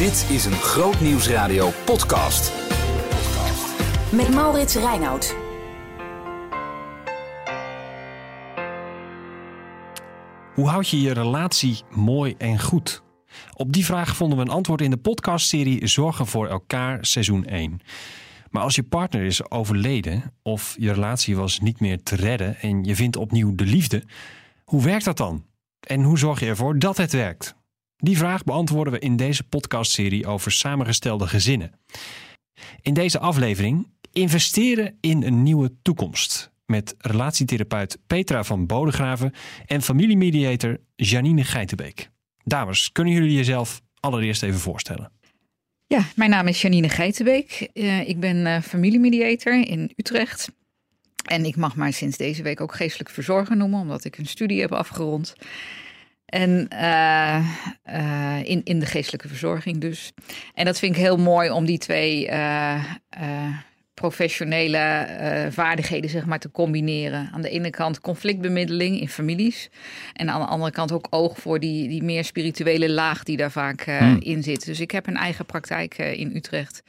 Dit is een Groot Nieuwsradio podcast. Met Maurits Reinoud. Hoe houd je je relatie mooi en goed? Op die vraag vonden we een antwoord in de podcastserie Zorgen voor elkaar seizoen 1. Maar als je partner is overleden of je relatie was niet meer te redden en je vindt opnieuw de liefde, hoe werkt dat dan? En hoe zorg je ervoor dat het werkt? Die vraag beantwoorden we in deze podcastserie over samengestelde gezinnen. In deze aflevering investeren in een nieuwe toekomst met relatietherapeut Petra van Bodegraven en familiemediator Janine Geitenbeek. Dames, kunnen jullie jezelf allereerst even voorstellen? Ja, mijn naam is Janine Geitenbeek. Uh, ik ben uh, familiemediator in Utrecht. En ik mag mij sinds deze week ook geestelijk verzorger noemen, omdat ik een studie heb afgerond. En uh, in, in de geestelijke verzorging dus. En dat vind ik heel mooi om die twee professionele uh, vaardigheden zeg maar, te combineren. Aan de ene kant conflictbemiddeling in families. En aan de andere kant ook oog voor die, die meer spirituele laag die daar vaak uh, hmm. in zit. Dus ik heb een eigen praktijk uh, in Utrecht.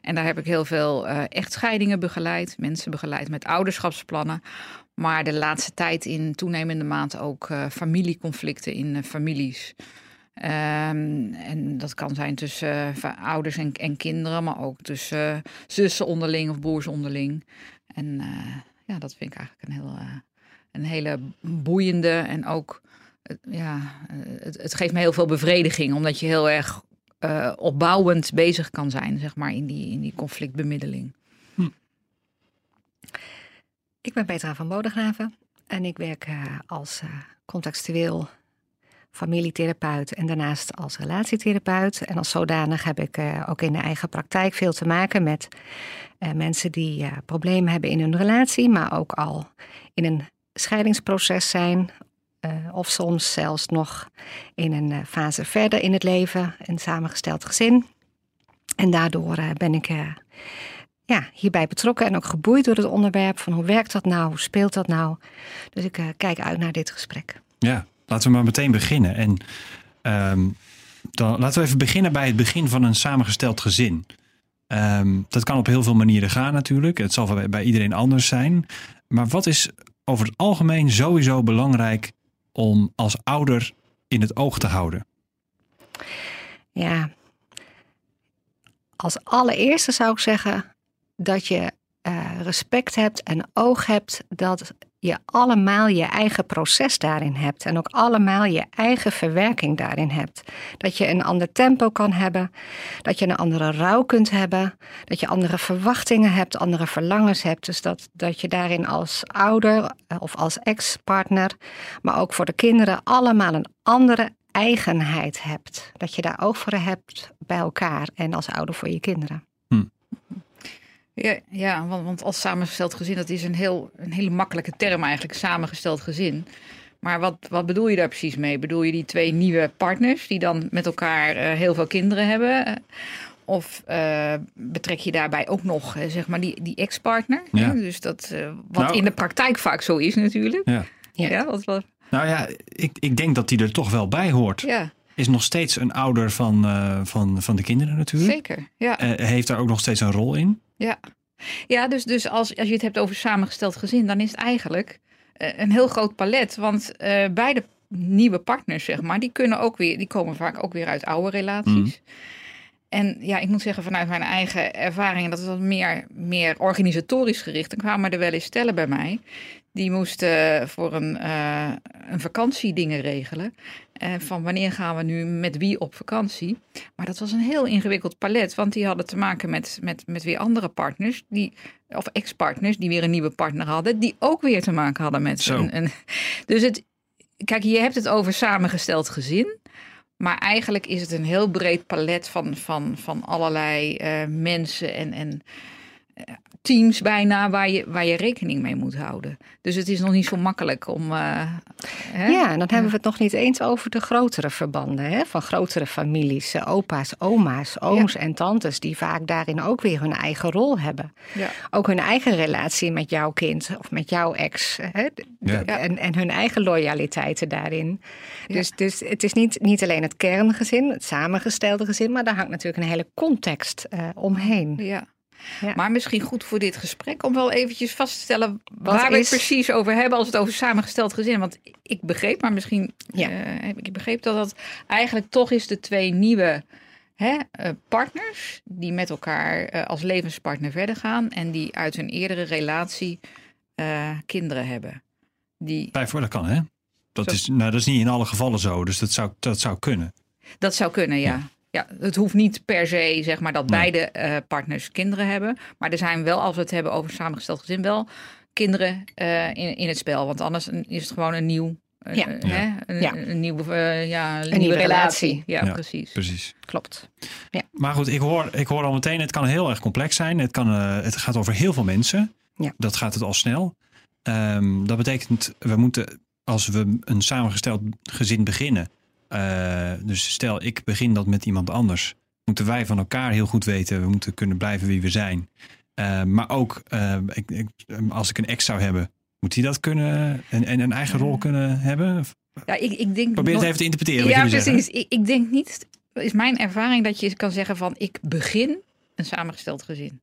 En daar heb ik heel veel echtscheidingen begeleid. Mensen begeleid met ouderschapsplannen. Maar de laatste tijd in toenemende mate ook familieconflicten in families. Um, en dat kan zijn tussen uh, ouders en, en, kinderen, maar ook tussen uh, zussen onderling of broers onderling. En uh, ja, dat vind ik eigenlijk een, heel, een hele boeiende en ook, ja, het, het, geeft me heel veel bevrediging, omdat je heel erg opbouwend bezig kan zijn, zeg maar, in die, in die conflictbemiddeling. Hm. Ik ben Petra van Bodegraven en ik werk als contextueel familietherapeut en daarnaast als relatietherapeut. En als zodanig heb ik uh, ook in de eigen praktijk veel te maken met uh, mensen die uh, problemen hebben in hun relatie, maar ook al in een scheidingsproces zijn. of soms zelfs nog in een fase verder in het leven, een samengesteld gezin. En daardoor ben ik ja, hierbij betrokken en ook geboeid door het onderwerp van hoe werkt dat nou, hoe speelt dat nou. Dus ik kijk uit naar dit gesprek. Ja, Laten we maar meteen beginnen. En um, dan laten we even beginnen bij het begin van een samengesteld gezin. Um, dat kan op heel veel manieren gaan natuurlijk. Het zal bij, bij iedereen anders zijn. Maar wat is over het algemeen sowieso belangrijk om als ouder in het oog te houden? Ja, als allereerste zou ik zeggen dat je uh, respect hebt en oog hebt dat je allemaal je eigen proces daarin hebt en ook allemaal je eigen verwerking daarin hebt. Dat je een ander tempo kan hebben, dat je een andere rouw kunt hebben, dat je andere verwachtingen hebt, andere verlangens hebt. Dus dat, dat je daarin als ouder eh, of als ex-partner, maar ook voor de kinderen allemaal een andere eigenheid hebt. Dat je daar oog voor hebt bij elkaar en als ouder voor je kinderen. Ja, ja want, want als samengesteld gezin, dat is een, heel, een hele makkelijke term eigenlijk, samengesteld gezin. Maar wat, wat bedoel je daar precies mee? Bedoel je die twee nieuwe partners die dan met elkaar uh, heel veel kinderen hebben? Of uh, betrek je daarbij ook nog, uh, zeg maar, die, die ex-partner? Ja. Dus dat, wat nou, in de praktijk vaak zo is natuurlijk. Ja. Ja. ja wat, wat... Nou ja, ik, ik denk dat die er toch wel bij hoort. Ja is nog steeds een ouder van, uh, van, van de kinderen natuurlijk. Zeker, ja. Uh, heeft daar ook nog steeds een rol in. Ja, ja dus, dus als, als je het hebt over samengesteld gezin, dan is het eigenlijk uh, een heel groot palet. Want beide nieuwe partners, zeg maar, die kunnen ook weer, die komen vaak ook weer uit oude relaties. Mm. En ja, ik moet zeggen, vanuit mijn eigen ervaringen, dat is wat meer, meer organisatorisch gericht. Dan kwamen er wel eens stellen bij mij. Die moesten voor een, uh, een vakantie dingen regelen. Uh, van wanneer gaan we nu met wie op vakantie? Maar dat was een heel ingewikkeld palet. Want die hadden te maken met, met, met weer andere partners. Die, of ex-partners die weer een nieuwe partner hadden. Die ook weer te maken hadden met een, een. Dus het, kijk, je hebt het over samengesteld gezin. Maar eigenlijk is het een heel breed palet van, van, van allerlei uh, mensen en, en teams bijna waar je, waar je rekening mee moet houden. Dus het is nog niet zo makkelijk om. eh, hè? Ja, en dan hebben we het nog niet eens over de grotere verbanden. Hè? Van grotere families, eh, opa's, oma's, ooms en tantes. Die vaak daarin ook weer hun eigen rol hebben. Ja. Ook hun eigen relatie met jouw kind of met jouw ex. Hè? De- Ja. En, en hun eigen loyaliteiten daarin. Dus, dus het is niet, niet alleen het kerngezin, het samengestelde gezin. Maar daar hangt natuurlijk een hele context eh, omheen. Ja. Ja. Maar misschien goed voor dit gesprek om wel eventjes vast te stellen Wat waar we het precies over hebben als we het over samengesteld gezin. Want ik begreep, maar misschien Ja. eh, heb ik begreep dat dat eigenlijk toch is de twee nieuwe hè, eh, partners die met elkaar eh, als levenspartner verder gaan en die uit hun eerdere relatie eh, kinderen hebben. Die, Bijvoorbeeld, dat kan hè? Dat Zo. is, nou, dat is niet in alle gevallen zo, dus dat zou, dat zou kunnen. Dat zou kunnen, ja. ja. Het hoeft niet per se zeg maar, dat Nee. beide eh, partners kinderen hebben. Maar er zijn wel, als we het hebben over een samengesteld gezin, wel kinderen eh, in, in het spel. Want anders is het gewoon een nieuw. eh, Ja. Hè? Een, Ja. een nieuwe, ja, een nieuwe nieuwe relatie. relatie. Ja, Ja. precies. Precies. Klopt. Maar goed, ik hoor, ik hoor al meteen, het kan heel erg complex zijn. Het, kan, eh, het gaat over heel veel mensen. Ja. Dat gaat het al snel. Ehm, dat betekent, we moeten, als we een samengesteld gezin beginnen. Eh, dus stel, ik begin dat met iemand anders. Moeten wij van elkaar heel goed weten. We moeten kunnen blijven wie we zijn. Eh, maar ook, eh, ik, ik, als ik een ex zou hebben. Moet hij dat kunnen en, en een eigen rol kunnen hebben? Ja, ik, ik denk Probeer het even te interpreteren. Ja, precies. Ik, ik denk niet, is mijn ervaring, dat je kan zeggen van ik begin een samengesteld gezin.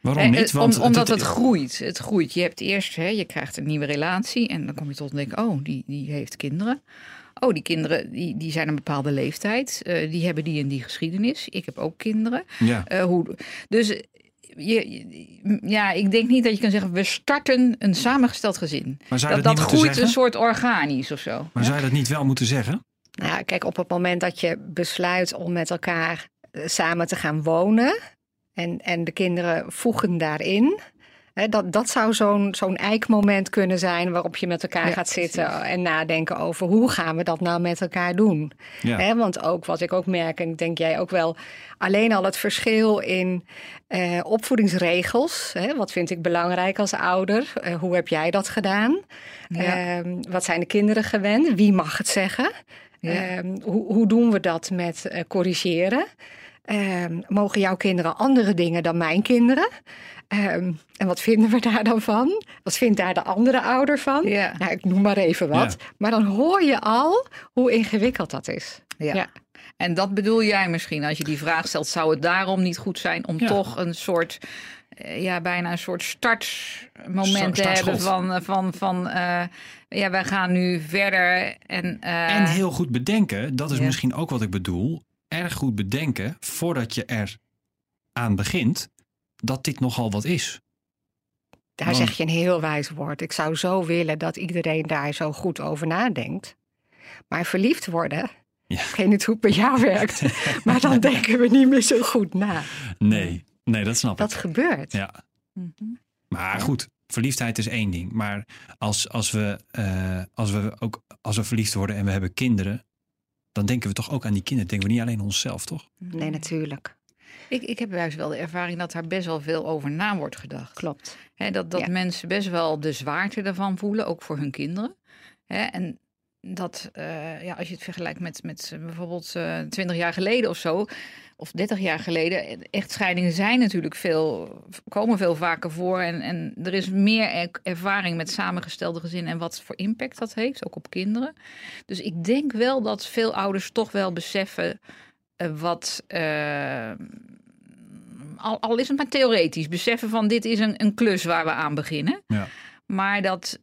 Waarom niet? Want om- omdat het groeit. Het groeit. Je hebt eerst, hè, je krijgt een nieuwe relatie en dan kom je tot en denk, oh, die, die heeft kinderen. Oh, die kinderen die, die zijn een bepaalde leeftijd. Eh, die hebben die en die geschiedenis. Ik heb ook kinderen. Ja. Eh, hoe, dus je, ja, ik denk niet dat je kan zeggen, we starten een samengesteld gezin. Maar zou je Dat, dat, dat groeit zeggen? een soort organisch of zo. Maar zou je dat niet wel moeten zeggen? Nou, ja, kijk, op het moment dat je besluit om met elkaar eh, samen te gaan wonen en, en de kinderen voegen daarin. Dat, dat zou zo'n zo'n eikmoment kunnen zijn waarop je met elkaar Ja, gaat zitten precies. en nadenken over hoe gaan we dat nou met elkaar doen. Ja. Want ook wat ik ook merk, en ik denk jij ook wel, alleen al het verschil in eh, opvoedingsregels. Wat vind ik belangrijk als ouder? Eh, hoe heb jij dat gedaan? Ja. Ehm, wat zijn de kinderen gewend? Wie mag het zeggen? Ehm, hoe, hoe doen we dat met eh, corrigeren? Ehm, mogen jouw kinderen andere dingen dan mijn kinderen? Ehm, en wat vinden we daar dan van? Wat vindt daar de andere ouder van? Ja. Nou, ik noem maar even wat. Maar dan hoor je al hoe ingewikkeld dat is. Ja. Ja. En dat bedoel jij misschien als je die vraag stelt. Zou het daarom niet goed zijn om Ja. toch een soort, eh, ja, bijna een soort startmoment te Start- hebben startschot. van, eh, van, van eh, ja, wij gaan nu verder. En, eh, En heel goed bedenken, dat is Ja. misschien ook wat ik bedoel. Erg goed bedenken voordat je er aan begint dat dit nogal wat is. Daar Want- zeg je een heel wijs woord. Ik zou zo willen dat iedereen daar zo goed over nadenkt. Maar verliefd worden, Ja. ik weet niet hoe het bij jou werkt, maar dan denken we niet meer zo goed na. Nee, nee, dat snap Dat ik. gebeurt. Ja. Maar goed, verliefdheid is één ding. Maar als, als, we, eh, als we ook als we verliefd worden en we hebben kinderen, dan denken we toch ook aan die kinderen. Denken we niet alleen onszelf, toch? Nee, natuurlijk. Ik, ik heb juist wel de ervaring dat daar best wel veel over na wordt gedacht. Klopt. Dat dat Ja. mensen best wel de zwaarte ervan voelen, ook voor hun kinderen. En dat, eh, ja, als je het vergelijkt met, met eh, bijvoorbeeld eh 20 jaar geleden of zo, of 30 jaar geleden, echtscheidingen zijn natuurlijk veel, komen veel vaker voor. En, en er is meer er- ervaring met samengestelde gezinnen en wat voor impact dat heeft, ook op kinderen. Dus ik denk wel dat veel ouders toch wel beseffen wat. eh, al, al is het maar theoretisch, beseffen van dit is een, een klus waar we aan beginnen. Ja. Maar dat,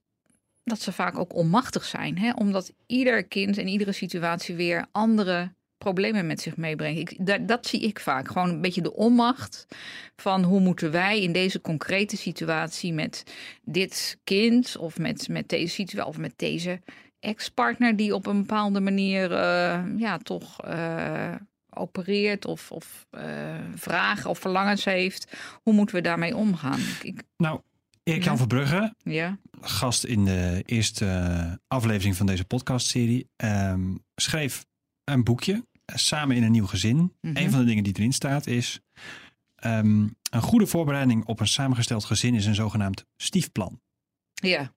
dat ze vaak ook onmachtig zijn. Hè? Omdat ieder kind in iedere situatie weer andere problemen met zich meebrengt. Ik, dat, dat zie ik vaak. Gewoon een beetje de onmacht van hoe moeten wij in deze concrete situatie met dit kind of met, met deze situatie of met deze ex-partner die op een bepaalde manier eh, ja, toch eh, opereert of, of eh, vragen of verlangens heeft. Hoe moeten we daarmee omgaan? Ik, Nou, Erik-Jan Ja. Verbrugge, ja. gast in de eerste eh, aflevering van deze podcastserie, ehm, schreef een boekje, eh, Samen in een nieuw gezin. Mhm. Een van de dingen die erin staat is, ehm, een goede voorbereiding op een samengesteld gezin is een zogenaamd stiefplan. Ja.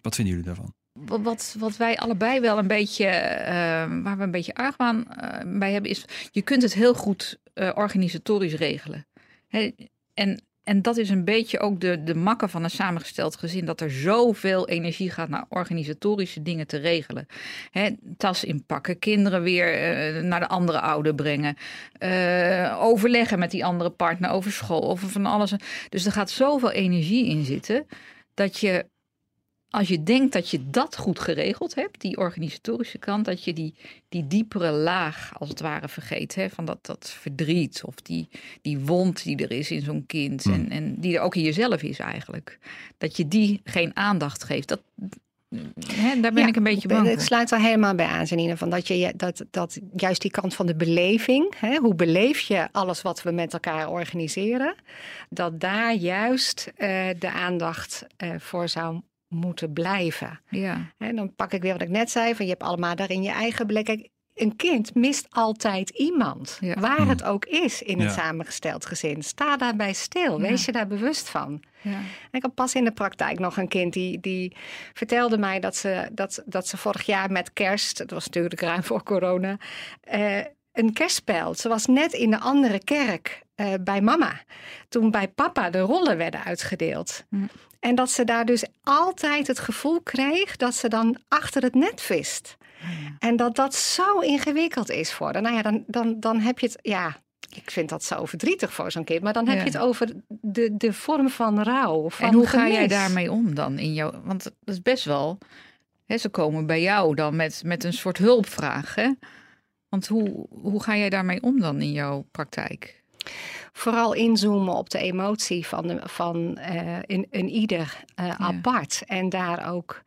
Wat vinden jullie daarvan? Wat- Wat, wij allebei wel een beetje, eh, waar we een beetje argwaan eh, bij hebben, is je kunt het heel goed eh, organisatorisch regelen. Hè, en, en dat is een beetje ook de, de makke van een samengesteld gezin, dat er zoveel energie gaat naar organisatorische dingen te regelen. Hè, tas inpakken, kinderen weer eh, naar de andere ouder brengen, overleggen met die andere partner over school, over van alles. Dus er gaat zoveel energie in zitten, dat je als je denkt dat je dat goed geregeld hebt, die organisatorische kant, dat je die, die diepere laag als het ware vergeet. Hè, van dat, dat verdriet of die, die wond die er is in zo'n kind. En, en die er ook in jezelf is eigenlijk. Dat je die geen aandacht geeft. Dat, hè, daar ben Ja, ik een beetje bang Het voor. sluit er helemaal bij aan, Janine. Van dat, je, dat, dat juist die kant van de beleving, hè, hoe beleef je alles wat we met elkaar organiseren, dat daar juist eh, de aandacht eh, voor zou moeten blijven. Ja, En dan pak ik weer wat ik net zei: van je hebt allemaal daarin je eigen blik. Kijk, een kind mist altijd iemand, Ja. waar Hmm. het ook is in het Ja. samengesteld gezin. Sta daarbij stil, wees je daar bewust van. ja. Ik had pas in de praktijk nog een kind die, die vertelde mij dat ze, dat, dat ze vorig jaar met kerst, het was natuurlijk ruim voor corona, eh, een kerstspel. Ze was net in de andere kerk eh, bij mama, toen bij papa de rollen werden uitgedeeld. Hm. En dat ze daar dus altijd het gevoel kreeg dat ze dan achter het net vist. En dat dat zo ingewikkeld is voor haar. Nou ja, dan, dan, dan heb je het, ja, ik vind dat zo verdrietig voor zo'n kind. Maar dan heb Ja. je het over de, de vorm van rouw. Van En hoe ga jij daarmee om dan in jouw? Want dat is best wel. Hè, ze komen bij jou dan met, met een soort hulpvraag. Hè? Want hoe, hoe ga jij daarmee om dan in jouw praktijk? Vooral inzoomen op de emotie van, de, van eh, een, een ieder eh, apart. En daar ook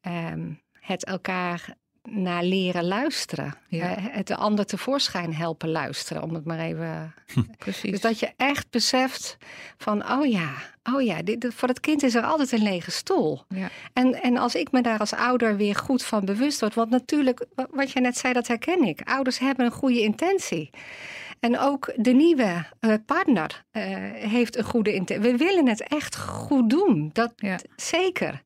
ehm, het elkaar naar leren luisteren. Ja. Eh, het de ander tevoorschijn helpen luisteren, om het maar even Precies. Dus dat je echt beseft van, oh ja, oh ja, dit, voor het kind is er altijd een lege stoel. Ja. En, en als ik me daar als ouder weer goed van bewust word, want natuurlijk, wa- wat je net zei, dat herken ik. Ouders hebben een goede intentie. En ook de nieuwe eh, partner eh, heeft een goede intentie. We willen het echt goed doen, dat Ja. zeker.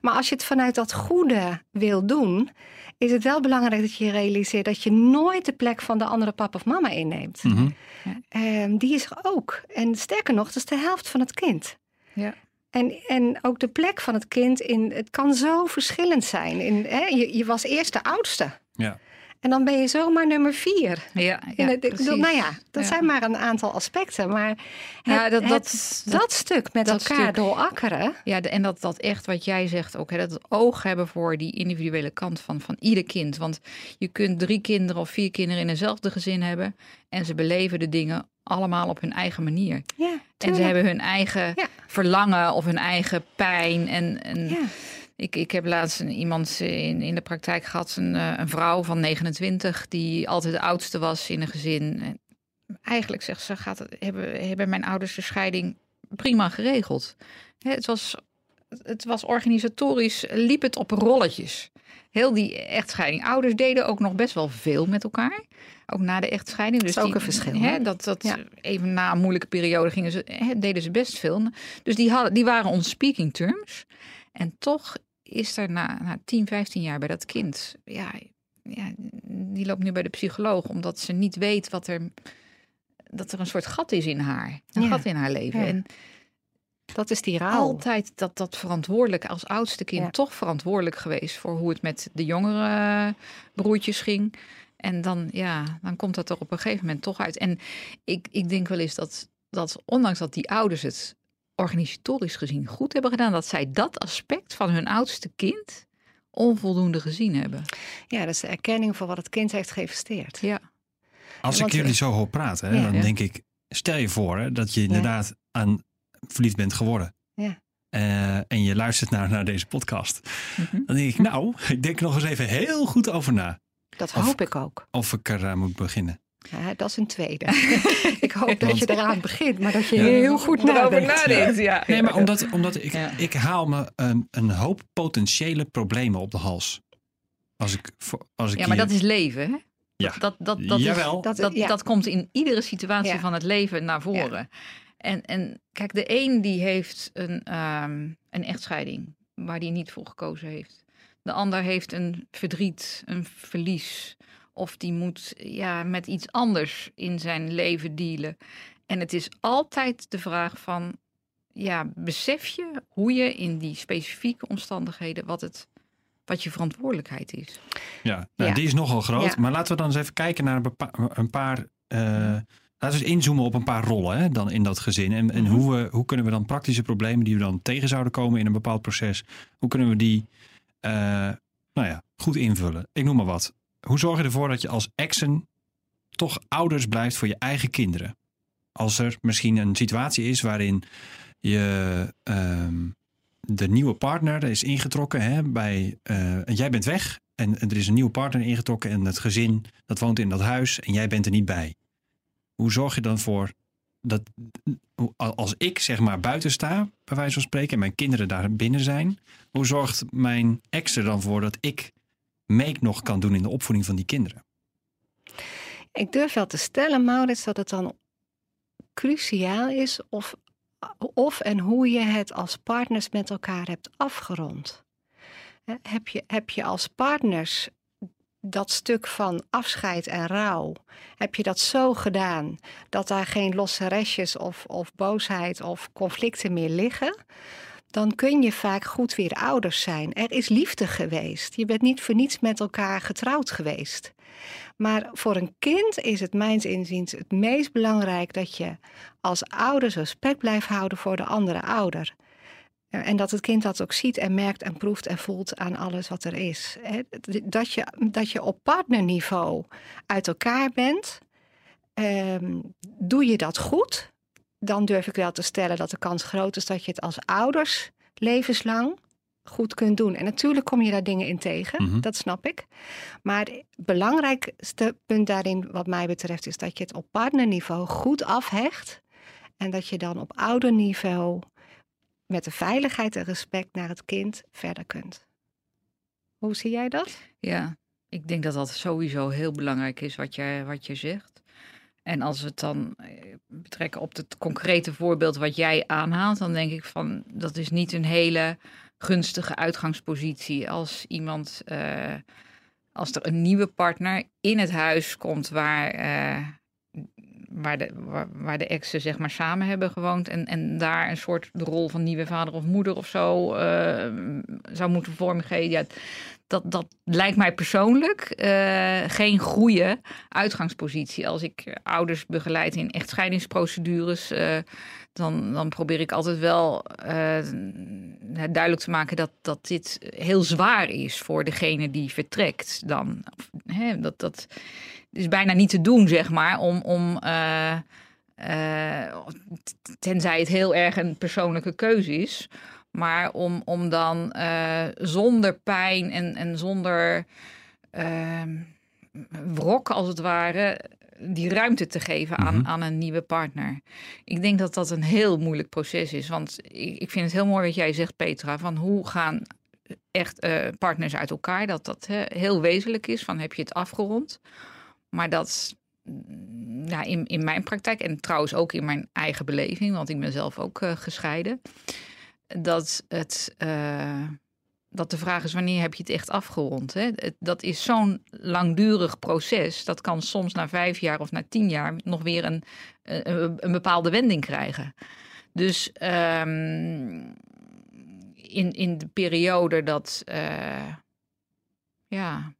Maar als je het vanuit dat goede wil doen, is het wel belangrijk dat je realiseert dat je nooit de plek van de andere papa of mama inneemt. Mhm. Ehm, die is er ook. En sterker nog, dat is de helft van het kind. Ja. En, en ook de plek van het kind, in, het kan zo verschillend zijn. In, hè, je, je was eerst de oudste. Ja. En dan ben je zomaar nummer vier. Ja, En ja, het- bedoel, precies. nou ja, dat Ja. zijn maar een aantal aspecten. Maar Ja, dat- het- dat- dat, stuk met dat elkaar stuk. Ja, en dat, dat echt wat jij zegt ook, hè, dat het oog hebben voor die individuele kant van, van ieder kind. Want je kunt drie kinderen of vier kinderen in eenzelfde gezin hebben en ze beleven de dingen allemaal op hun eigen manier. Ja, En ze hebben hun eigen verlangen of hun eigen pijn. En, en Ja. Ik, ik heb laatst een, iemand in, in de praktijk gehad, een, eh, een vrouw van 29, die altijd de oudste was in een gezin. En eigenlijk zegt ze, gaat het, hebben, hebben mijn ouders de scheiding prima geregeld. Hè, het, was, het was organisatorisch, liep het op rolletjes. Heel die echtscheiding. Ouders deden ook nog best wel veel met elkaar. Ook na de echtscheiding. Dus Dat is ook die- een verschil, Hè, hè? dat, dat Ja. even na een moeilijke periode gingen ze, hè, deden ze best veel. Dus die, hadden, die waren on speaking terms. En toch is er na, na 10, 15 jaar bij dat kind. Ja, ja, die loopt nu bij de psycholoog omdat ze niet weet wat er. Dat er een soort gat is in haar. Een Ja. gat in haar leven. Ja. En Dat is die rouw. altijd dat, dat verantwoordelijk als oudste kind Ja. toch verantwoordelijk geweest voor hoe het met de jongere broertjes ging. En dan, ja, dan komt dat er op een gegeven moment toch uit. En ik, ik denk wel eens dat, dat ondanks dat die ouders het organisatorisch gezien goed hebben gedaan, dat zij dat aspect van hun oudste kind onvoldoende gezien hebben. Ja, dat is de erkenning voor wat het kind heeft geïnvesteerd. Ja, Als ik jullie zo hoor praten, hè, ja. dan Ja. denk ik, stel je voor hè, dat je inderdaad aan verliefd bent geworden. Ja. Eh, en je luistert naar, naar deze podcast. Mhm. Dan denk ik, nou, ik denk nog eens even heel goed over na. Dat Of- hoop ik ook. Of ik er moet beginnen. Ja, dat is een tweede. ik hoop dat Want- je eraan begint, maar dat je Ja. heel goed nadenkt. ja. Nee, maar omdat, omdat ik, Ja. ik haal me een, een hoop potentiële problemen op de hals. Als ik, als ik Ja, maar hier- dat is leven, hè? Ja. Dat, dat, dat, is- Jawel. dat, Dat- dat, komt in iedere situatie Ja. van het leven naar voren. En, en kijk, de een die heeft een, ehm, een echtscheiding waar hij niet voor gekozen heeft. De ander heeft een verdriet, een verlies. Of die moet ja, met iets anders in zijn leven dealen. En het is altijd de vraag van, ja, besef je hoe je in die specifieke omstandigheden, wat, het, wat je verantwoordelijkheid is. Ja, nou, Ja. die is nogal groot. Ja. Maar laten we dan eens even kijken naar een, paar. eh, laten we eens inzoomen op een paar rollen hè, dan in dat gezin. En, en Mhm. hoe, we, hoe kunnen we dan praktische problemen die we dan tegen zouden komen in een bepaald proces, hoe kunnen we die eh, nou ja, goed invullen? Ik noem maar wat. Hoe zorg je ervoor dat je als exen toch ouders blijft voor je eigen kinderen? Als er misschien een situatie is waarin je ehm, de nieuwe partner is ingetrokken hè, bij. eh, en jij bent weg en er is een nieuwe partner ingetrokken en het gezin dat woont in dat huis en jij bent er niet bij. Hoe zorg je dan voor dat hoe- als ik zeg maar buiten sta, bij wijze van spreken, en mijn kinderen daar binnen zijn, hoe zorgt mijn ex er dan voor dat ik mee nog kan doen in de opvoeding van die kinderen? Ik durf wel te stellen, Maurits, dat het dan cruciaal is of, of en hoe je het als partners met elkaar hebt afgerond. Heb je, heb je als partners dat stuk van afscheid en rouw, heb je dat zo gedaan dat daar geen losse restjes of, of boosheid of conflicten meer liggen? Dan kun je vaak goed weer ouders zijn. Er is liefde geweest. Je bent niet voor niets met elkaar getrouwd geweest. Maar voor een kind is het mijns inziens het meest belangrijk dat je als ouder respect blijft houden voor de andere ouder. Eh, En dat het kind dat ook ziet en merkt en proeft en voelt aan alles wat er is. Dat je, dat je op partnerniveau uit elkaar bent, ehm, doe je dat goed, dan durf ik wel te stellen dat de kans groot is dat je het als ouders levenslang goed kunt doen. En natuurlijk kom je daar dingen in tegen, Mhm. dat snap ik. Maar het belangrijkste punt daarin, wat mij betreft, is dat je het op partnerniveau goed afhecht. En dat je dan op ouderniveau met de veiligheid en respect naar het kind verder kunt. Hoe zie jij dat? Ja, ik denk dat dat sowieso heel belangrijk is wat je, wat je zegt. En als we het dan eh, betrekken op het concrete voorbeeld wat jij aanhaalt, dan denk ik van dat is niet een hele gunstige uitgangspositie. Als iemand, eh, als er een nieuwe partner in het huis komt waar, eh, waar, de, waar, de exen zeg maar samen hebben gewoond en, en daar een soort de rol van nieuwe vader of moeder of zo eh, zou moeten vormgeven. Ja, dat, dat lijkt mij persoonlijk eh, geen goede uitgangspositie. Als ik ouders begeleid in echtscheidingsprocedures, eh, dan, dan probeer ik altijd wel duidelijk te maken dat, dat dit heel zwaar is voor degene die vertrekt. Dan, hè, dat, dat is bijna niet te doen, zeg maar, om. om eh, eh, tenzij het heel erg een persoonlijke keuze is. Maar om, om dan eh, zonder pijn en, en zonder uh, wrok, als het ware, die ruimte te geven aan, Mhm. aan een nieuwe partner. Ik denk dat dat een heel moeilijk proces is. Want ik, ik vind het heel mooi wat jij zegt, Petra. Van hoe gaan echt partners uit elkaar? Dat dat heel wezenlijk is. Van heb je het afgerond? Maar dat mm, ja, in, in mijn praktijk en trouwens ook in mijn eigen beleving, want ik ben zelf ook eh, gescheiden dat, het, uh, dat de vraag is wanneer heb je het echt afgerond. Hè? Dat is zo'n langdurig proces. Dat kan soms na vijf jaar of na tien jaar nog weer een, een, bepaalde wending krijgen. Dus um, in, in de periode dat, uh, ja,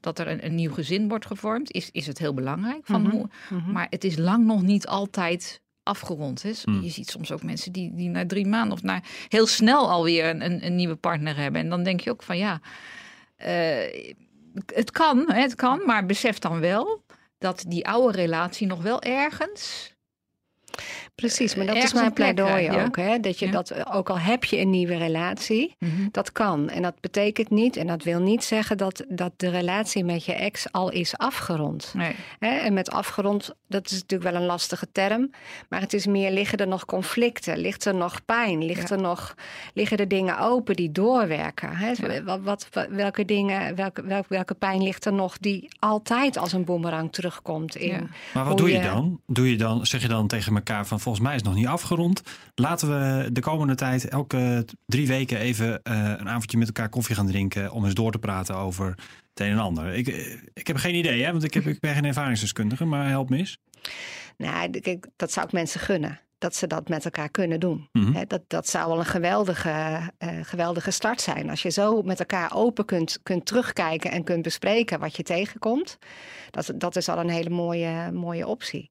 dat er een, een, nieuw gezin wordt gevormd, is, is het heel belangrijk. Van Mhm, hoe, mhm. Maar het is lang nog niet altijd afgerond is. Hmm. Je ziet soms ook mensen die, die na drie maanden of na heel snel alweer een, een, een nieuwe partner hebben. En dan denk je ook van ja, uh, het kan, hè, het kan, maar besef dan wel dat die oude relatie nog wel ergens Precies, maar dat ergens is mijn pleidooi ja? ook. Hè? Dat je Ja. dat, ook al heb je een nieuwe relatie, Mhm. dat kan. En dat betekent niet, en dat wil niet zeggen dat, dat de relatie met je ex al is afgerond. Nee. Hè? En met afgerond, dat is natuurlijk wel een lastige term. Maar het is meer, liggen er nog conflicten? Ligt er nog pijn? Ligt Ja. er nog, liggen er dingen open die doorwerken? Hè? Ja. Wat, welke dingen, welke, welke, welke pijn ligt er nog die altijd als een boemerang terugkomt in... Ja. Maar wat doe je je- dan? Doe je dan? Zeg je dan tegen elkaar van volgens mij is het nog niet afgerond. Laten we de komende tijd elke drie weken even eh, een avondje met elkaar koffie gaan drinken om eens door te praten over het een en ander. Ik, eh, ik heb geen idee, hè, want ik, heb, ik ben geen ervaringsdeskundige, maar help me eens. Nou, kijk, dat zou ik mensen gunnen. Dat ze dat met elkaar kunnen doen. Mhm. Dat, dat zou wel een geweldige, eh, geweldige start zijn. Als je zo met elkaar open kunt, kunt terugkijken en kunt bespreken wat je tegenkomt. Dat, dat is al een hele mooie, mooie optie.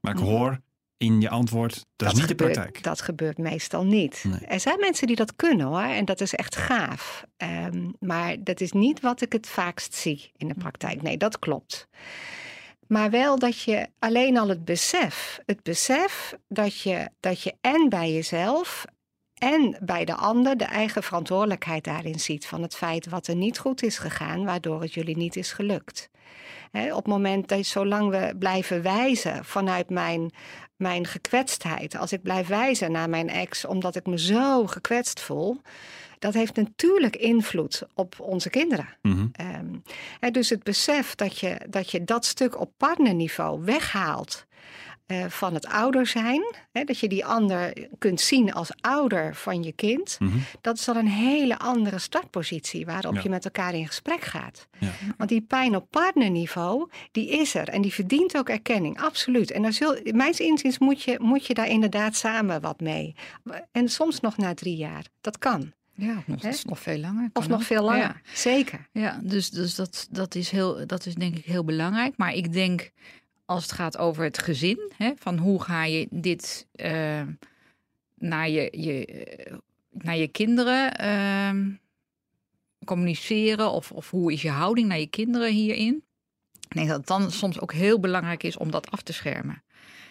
Maar ik hoor in je antwoord, dat, is niet gebeurt, de praktijk. Dat gebeurt meestal niet. Nee. Er zijn mensen die dat kunnen hoor. En dat is echt gaaf. Ehm, maar dat is niet wat ik het vaakst zie in de praktijk. Nee, dat klopt. Maar wel dat je alleen al het besef, het besef dat je, dat je en bij jezelf en bij de ander de eigen verantwoordelijkheid daarin ziet van het feit wat er niet goed is gegaan, waardoor het jullie niet is gelukt. Op het moment dat zolang we blijven wijzen vanuit mijn, mijn gekwetstheid, als ik blijf wijzen naar mijn ex omdat ik me zo gekwetst voel, dat heeft natuurlijk invloed op onze kinderen. Hè, dus het besef dat je, dat je dat stuk op partnerniveau weghaalt eh, van het ouder zijn, hè, dat je die ander kunt zien als ouder van je kind, Mhm. dat is al een hele andere startpositie waarop Ja. je met elkaar in gesprek gaat. Ja. Want die pijn op partnerniveau, die is er en die verdient ook erkenning, absoluut. En daar zul, mijns inziens moet je, moet je daar inderdaad samen wat mee. En soms nog na drie jaar, dat kan. Ja, of nog, veel langer. Of nog ook. veel langer, Ja. zeker. Ja, dus, dus dat, dat, is heel, dat is denk ik heel belangrijk. Maar ik denk, als het gaat over het gezin, hè, van hoe ga je dit eh, naar, je, je, eh, naar je kinderen ehm, communiceren, of, of hoe is je houding naar je kinderen hierin? Ik denk dat het dan soms ook heel belangrijk is om dat af te schermen.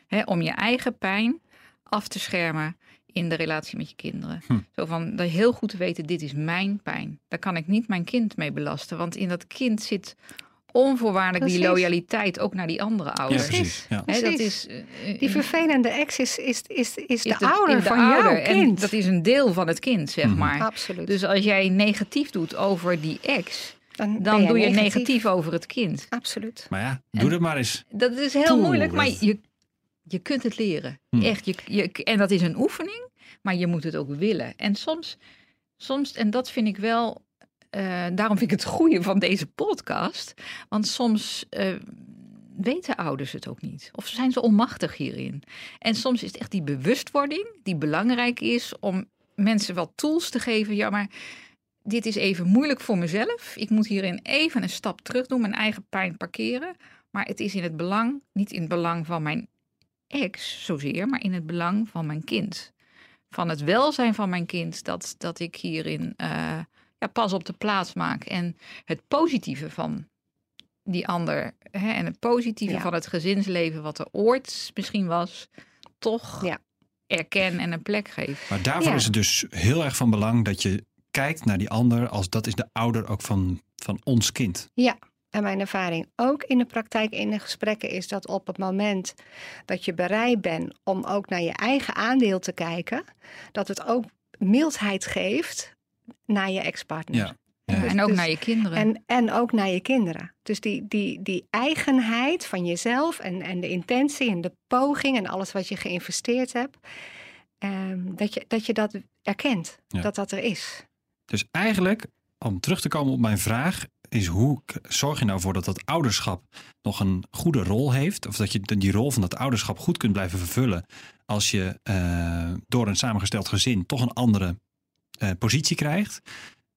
Hè, om je eigen pijn af te schermen in de relatie met je kinderen. Hm. Zo van dat heel goed te weten, dit is mijn pijn. Daar kan ik niet mijn kind mee belasten. Want in dat kind zit onvoorwaardelijk die loyaliteit ook naar die andere Ja, ouders. precies. Ja. Hè, dat is, eh, Die eh, vervelende ex is, is, is, is, de, is ouder de van ouder. jouw En kind. dat is een deel van het kind, zeg Mhm. maar. Absoluut. Dus als jij negatief doet over die ex, dan, doe je negatief. negatief over het kind. Absoluut. Maar ja, doe dat maar eens. Dat is heel moeilijk, maar je, je kunt het leren. Hmm. Echt, je, je, en dat is een oefening, maar je moet het ook willen. En soms, soms en dat vind ik wel, eh, daarom vind ik het goede van deze podcast. Want soms eh, weten ouders het ook niet. Of zijn ze onmachtig hierin. En soms is het echt die bewustwording die belangrijk is om mensen wel tools te geven. Ja, maar dit is even moeilijk voor mezelf. Ik moet hierin even een stap terug doen, mijn eigen pijn parkeren. Maar het is in het belang, niet in het belang van mijn ex zozeer, maar in het belang van mijn kind. Van het welzijn van mijn kind, dat, dat ik hierin eh, ja, pas op de plaats maak. En het positieve van die ander hè, en het positieve Ja. van het gezinsleven, wat er ooit misschien was, toch Ja. erken en een plek geef. Maar daarvoor Ja. is het dus heel erg van belang dat je kijkt naar die ander als dat is de ouder ook van, van ons kind. En mijn ervaring ook in de praktijk, in de gesprekken, is dat op het moment dat je bereid bent om ook naar je eigen aandeel te kijken, dat het ook mildheid geeft naar je ex-partner. Ja. Ja. en ook dus- naar je kinderen. En, en ook naar je kinderen. Dus die, die, die eigenheid van jezelf en, en de intentie en de poging en alles wat je geïnvesteerd hebt, ehm, dat, je, dat je dat erkent, Ja. dat dat er is. Dus eigenlijk, om terug te komen op mijn vraag, is hoe zorg je nou voor dat dat ouderschap nog een goede rol heeft? Of dat je die rol van dat ouderschap goed kunt blijven vervullen als je eh, door een samengesteld gezin toch een andere eh, positie krijgt?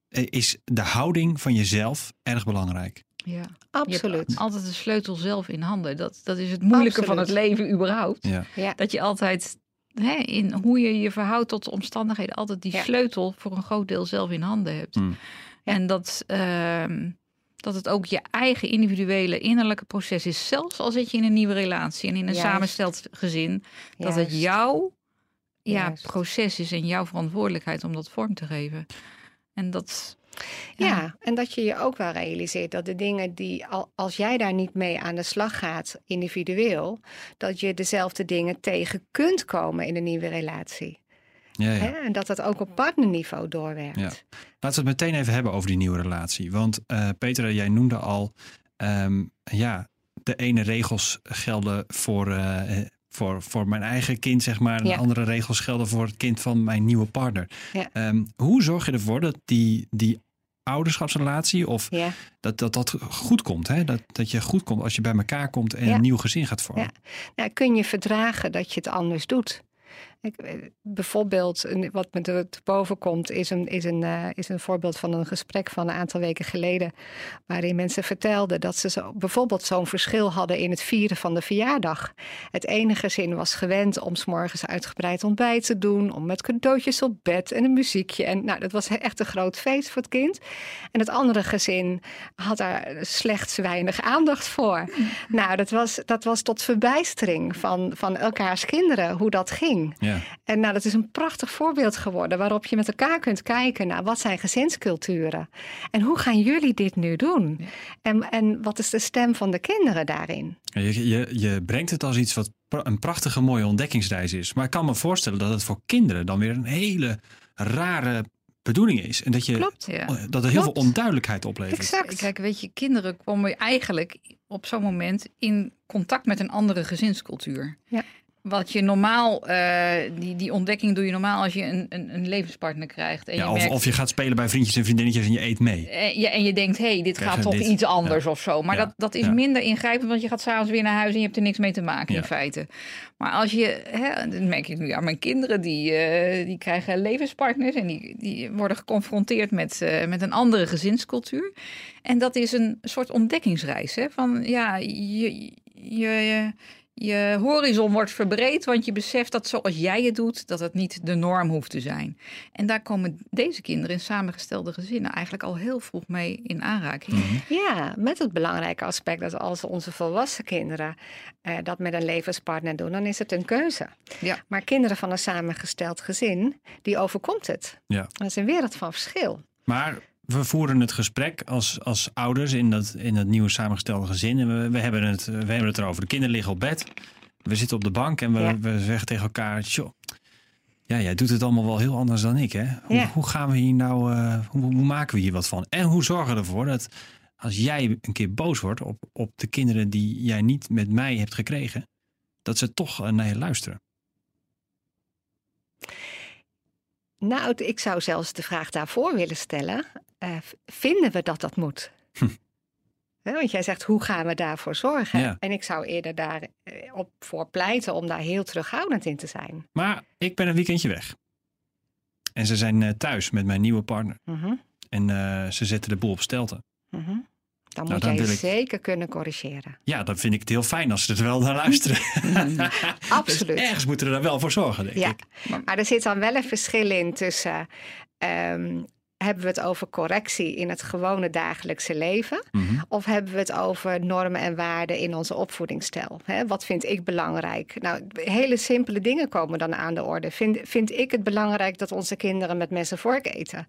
Eh, is de houding van jezelf erg belangrijk? ja. Je Absoluut. hebt altijd de sleutel zelf in handen. Dat, dat is het moeilijke van het leven überhaupt. Ja. Ja. Dat je altijd hè, in hoe je je verhoudt tot de omstandigheden, altijd die Ja. sleutel voor een groot deel zelf in handen hebt. Ja. En dat, ehm, Dat het ook je eigen individuele innerlijke proces is. Zelfs al zit je in een nieuwe relatie en in een Juist. samengesteld gezin. Dat het Juist. Ja, Juist. proces is en jouw verantwoordelijkheid om dat vorm te geven. En dat. Ja. en dat je je ook wel realiseert dat de dingen die, al- als jij daar niet mee aan de slag gaat, individueel, dat je dezelfde dingen tegen kunt komen in een nieuwe relatie. Ja, ja. Hè? En dat dat ook op partnerniveau doorwerkt. Ja. Laten we het meteen even hebben over die nieuwe relatie. Want eh Peter, jij noemde al, ehm, ja, de ene regels gelden voor, eh, voor, voor mijn eigen kind, zeg maar. En Ja. andere regels gelden voor het kind van mijn nieuwe partner. Ja. Ehm, hoe zorg je ervoor dat die, die ouderschapsrelatie of Ja. dat dat, dat goed komt? Hè? Dat, dat je goed komt als je bij elkaar komt en een nieuw gezin gaat vormen. Ja. Nou, kun je verdragen dat je het anders doet? Ik, eh, bijvoorbeeld, wat me er te boven komt, is een, is, een, eh, is een voorbeeld van een gesprek van een aantal weken geleden. Waarin mensen vertelden dat ze zo, bijvoorbeeld zo'n verschil hadden in het vieren van de verjaardag. Het ene gezin was gewend om 's morgens uitgebreid ontbijt te doen, om met cadeautjes op bed en een muziekje. En nou, dat was echt een groot feest voor het kind. En het andere gezin had daar slechts weinig aandacht voor. Nou, dat was, dat was tot verbijstering van, van elkaars kinderen hoe dat ging. Ja. En nou, dat is een prachtig voorbeeld geworden waarop je met elkaar kunt kijken naar wat zijn gezinsculturen en hoe gaan jullie dit nu doen? En, en wat is de stem van de kinderen daarin? Je, je, je brengt het als iets wat pra- een prachtige mooie ontdekkingsreis is. Maar ik kan me voorstellen dat het voor kinderen dan weer een hele rare bedoeling is. En dat, je, Klopt. Ja. dat er heel veel Klopt. onduidelijkheid oplevert. Exact. Kijk, weet je, kinderen komen eigenlijk op zo'n moment in contact met een andere gezinscultuur. Ja. Wat je normaal, eh, die, die ontdekking doe je normaal als je een, een, een levenspartner krijgt. En Ja, je of, merkt, of je gaat spelen bij vriendjes en vriendinnetjes en je eet mee. Eh, ja, en je denkt, hé, hey, dit Krijg gaat je toch dit? iets anders of zo. Maar Ja. dat, dat is Ja. minder ingrijpend, want je gaat s'avonds weer naar huis en je hebt er niks mee te maken in feite. Maar als je, hè, dat merk ik nu aan mijn kinderen, die, eh, die krijgen levenspartners en die, die worden geconfronteerd met, met een andere gezinscultuur. En dat is een soort ontdekkingsreis. Hè? Van ja, je, je, je, je horizon wordt verbreed, want je beseft dat zoals jij het doet, dat het niet de norm hoeft te zijn. En daar komen deze kinderen in samengestelde gezinnen eigenlijk al heel vroeg mee in aanraking. Mhm. Ja, met het belangrijke aspect dat als onze volwassen kinderen eh, dat met een levenspartner doen, dan is het een keuze. Ja. Maar kinderen van een samengesteld gezin, die overkomt het. Ja. Dat is een wereld van verschil. Maar we voeren het gesprek als, als ouders in dat, in dat nieuwe samengestelde gezin. En we, we, hebben het, we hebben het erover. De kinderen liggen op bed. We zitten op de bank en we, Ja. we zeggen tegen elkaar... "Tjoh, ja, jij doet het allemaal wel heel anders dan ik. Hè? Hoe, Ja. hoe gaan we hier nou... eh, hoe, hoe maken we hier wat van? En hoe zorgen we ervoor dat als jij een keer boos wordt... op, op de kinderen die jij niet met mij hebt gekregen... dat ze toch eh, naar je luisteren? Nou, ik zou zelfs de vraag daarvoor willen stellen: eh, vinden we dat dat moet? Hm. Want jij zegt, hoe gaan we daarvoor zorgen? Ja. En ik zou eerder daarop op voor pleiten om daar heel terughoudend in te zijn. Maar ik ben een weekendje weg. En ze zijn eh, thuis met mijn nieuwe partner. Mhm, En eh, ze zetten de boel op stelten. mhm. Dan Nou, moet dan jij ik- zeker kunnen corrigeren. Ja, dan vind ik het heel fijn als ze er wel naar luisteren. Absoluut. Dus ergens moeten we er wel voor zorgen, denk Ja, ik. maar er zit dan wel een verschil in tussen. ehm, hebben we het over correctie in het gewone dagelijkse leven? Mhm. Of hebben we het over normen en waarden in onze opvoedingsstijl? Wat vind ik belangrijk? Nou, hele simpele dingen komen dan aan de orde. Vind, vind ik het belangrijk dat onze kinderen met mes en vork eten?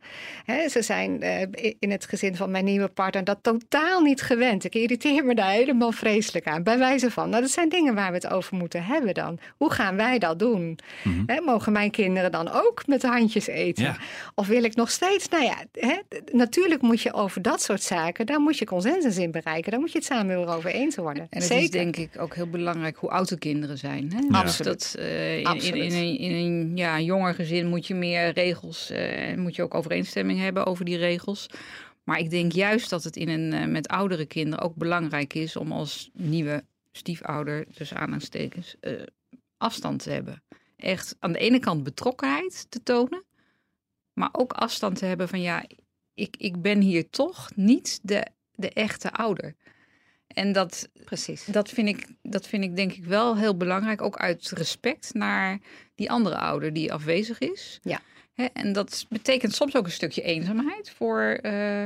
Ze zijn eh, in het gezin van mijn nieuwe partner dat totaal niet gewend. Ik irriteer me daar helemaal vreselijk aan. Bij wijze van, nou, dat zijn dingen waar we het over moeten hebben dan. Hoe gaan wij dat doen? Mhm. Mogen mijn kinderen dan ook met handjes eten? Ja. Of wil ik nog steeds, nou ja, hè, natuurlijk moet je over dat soort zaken, daar moet je consensus in bereiken. Daar moet je het samen over eens worden. En het Zeker. is denk ik ook heel belangrijk hoe oud de kinderen zijn. Hè? Ja. Dus dat, eh, in, in, Absoluut. in, een, in een ja, jonger gezin moet je meer regels eh, en moet je ook overeenstemming hebben over die regels. Maar ik denk juist dat het in een, eh, met oudere kinderen ook belangrijk is om als nieuwe stiefouder, tussen aanhalingstekens, eh, afstand te hebben. Echt aan de ene kant betrokkenheid te tonen, maar ook afstand te hebben van ja, ik, ik ben hier toch niet de, de echte ouder. En dat, Precies. dat vind, ik, dat vind ik denk ik wel heel belangrijk. Ook uit respect naar die andere ouder die afwezig is. Ja. Hè, en dat betekent soms ook een stukje eenzaamheid voor, eh,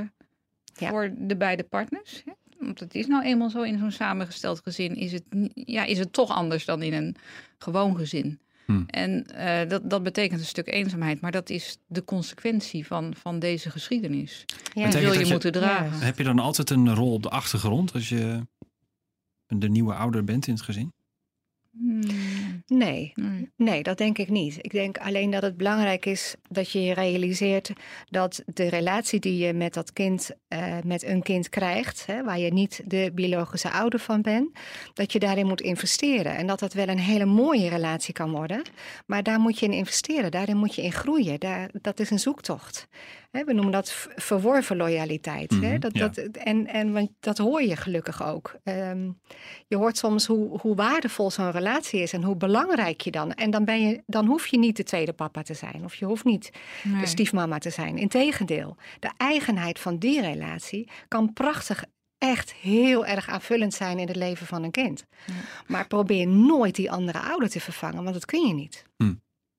Ja. voor de beide partners. Hè? Want het is nou eenmaal zo in zo'n samengesteld gezin, is het, ja, is het toch anders dan in een gewoon gezin. Hmm. En eh, dat, dat betekent een stuk eenzaamheid, maar dat is de consequentie van, van deze geschiedenis. Ja. Die Betekent zul je dat je- moeten dragen. Heb je dan altijd een rol op de achtergrond als je de nieuwe ouder bent in het gezin? Hmm, Nee, nee. nee, dat denk ik niet. Ik denk alleen dat het belangrijk is dat je je realiseert dat de relatie die je met dat kind, eh, met een kind krijgt, hè, waar je niet de biologische ouder van bent, dat je daarin moet investeren. En dat dat wel een hele mooie relatie kan worden. Maar daar moet je in investeren, daarin moet je in groeien. Daar, dat is een zoektocht. Hè, we noemen dat verworven loyaliteit. hè. Mhm, Dat, ja. dat, en, en want dat hoor je gelukkig ook. Ehm, je hoort soms hoe, hoe waardevol zo'n relatie is en hoe belangrijk je dan. En dan, ben je, dan hoef je niet de tweede papa te zijn. Of je hoeft niet Nee. de stiefmama te zijn. Integendeel, de eigenheid van die relatie kan prachtig, echt heel erg aanvullend zijn in het leven van een kind. Ja. Maar probeer nooit die andere ouder te vervangen, want dat kun je niet.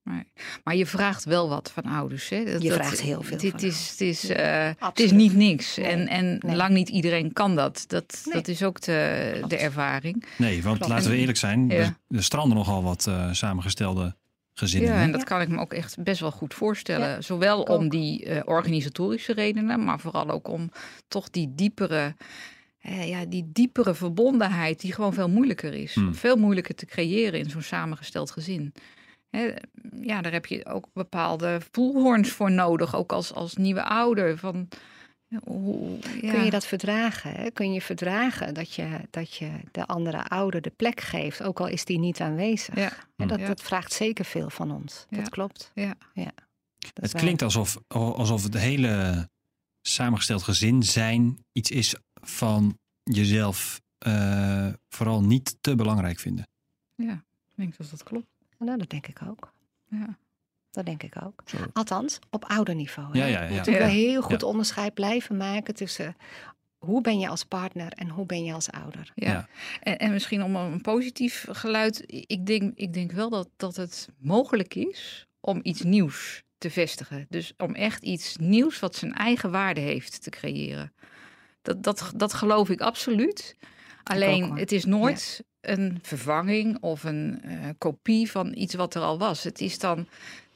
Nee. Maar je vraagt wel wat van ouders. Hè? Dat- Je dat- vraagt heel veel Dit van is, het, is, eh, het is niet niks. Nee, En, en nee. lang niet iedereen kan dat. Dat, Nee. dat is ook de, Klopt. de ervaring. Nee, want Klopt. laten we eerlijk zijn, Ja. er, er stranden nogal wat eh, samengestelde gezinnen. Ja, en dat kan ik me ook echt best wel goed voorstellen. Ja, Zowel om die eh, organisatorische redenen, maar vooral ook om toch die diepere, eh, ja, die diepere verbondenheid die gewoon veel moeilijker is. Hmm. Veel moeilijker te creëren in zo'n samengesteld gezin. Ja, daar heb je ook bepaalde voelhoorns voor nodig, ook als, als nieuwe ouder. Van, ja, hoe, ja. Kun je dat verdragen? Hè? Kun je verdragen dat je, dat je de andere ouder de plek geeft, ook al is die niet aanwezig? Ja, En dat, Ja. dat vraagt zeker veel van ons. Ja. Dat klopt. ja. Dat Het wij- klinkt alsof, alsof het hele samengesteld gezin zijn iets is van jezelf eh, vooral niet te belangrijk vinden. ja, ik denk dat dat klopt. Nou, dat denk ik ook. Ja. Dat denk ik ook. Althans, op ouderniveau. Ja, hè. ja, ja. Ja. heel goed Ja. onderscheid blijven maken tussen hoe ben je als partner en hoe ben je als ouder. Ja. Ja. En, en misschien om een positief geluid. Ik denk, ik denk wel dat, dat het mogelijk is om iets nieuws te vestigen. Dus om echt iets nieuws wat zijn eigen waarde heeft te creëren. Dat, dat, dat geloof ik absoluut. Alleen het is nooit een vervanging of een eh, kopie van iets wat er al was. Het is dan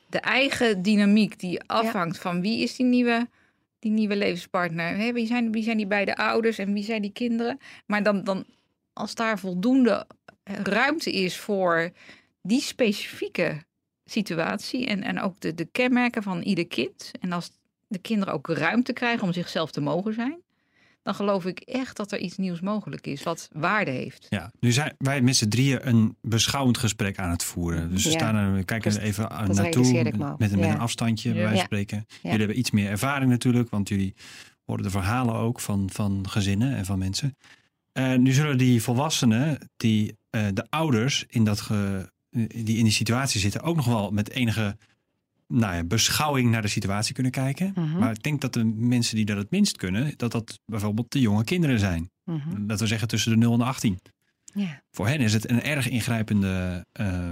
de eigen dynamiek die afhangt van wie is die nieuwe, die nieuwe levenspartner. Hè, wie, zijn, wie zijn die beide ouders en wie zijn die kinderen? Maar dan, dan als daar voldoende ruimte is voor die specifieke situatie en, en ook de, de kenmerken van ieder kind. En als de kinderen ook ruimte krijgen om zichzelf te mogen zijn, dan geloof ik echt dat er iets nieuws mogelijk is wat waarde heeft. Ja, nu zijn wij met z'n drieën een beschouwend gesprek aan het voeren. Dus we, Ja. staan er, we kijken er even dat naartoe met, een- met Ja. een afstandje, bij wijze van spreken. Jullie hebben iets meer ervaring natuurlijk, want jullie horen de verhalen ook van, van gezinnen en van mensen. Eh, nu zullen die volwassenen, die, eh, de ouders in dat ge- die in die situatie zitten, ook nog wel met enige nou ja, beschouwing naar de situatie kunnen kijken. Mhm. Maar ik denk dat de mensen die dat het minst kunnen, dat dat bijvoorbeeld de jonge kinderen zijn. Mhm. Dat we zeggen tussen de 0 en de 18. Ja. Voor hen is het een erg ingrijpende eh,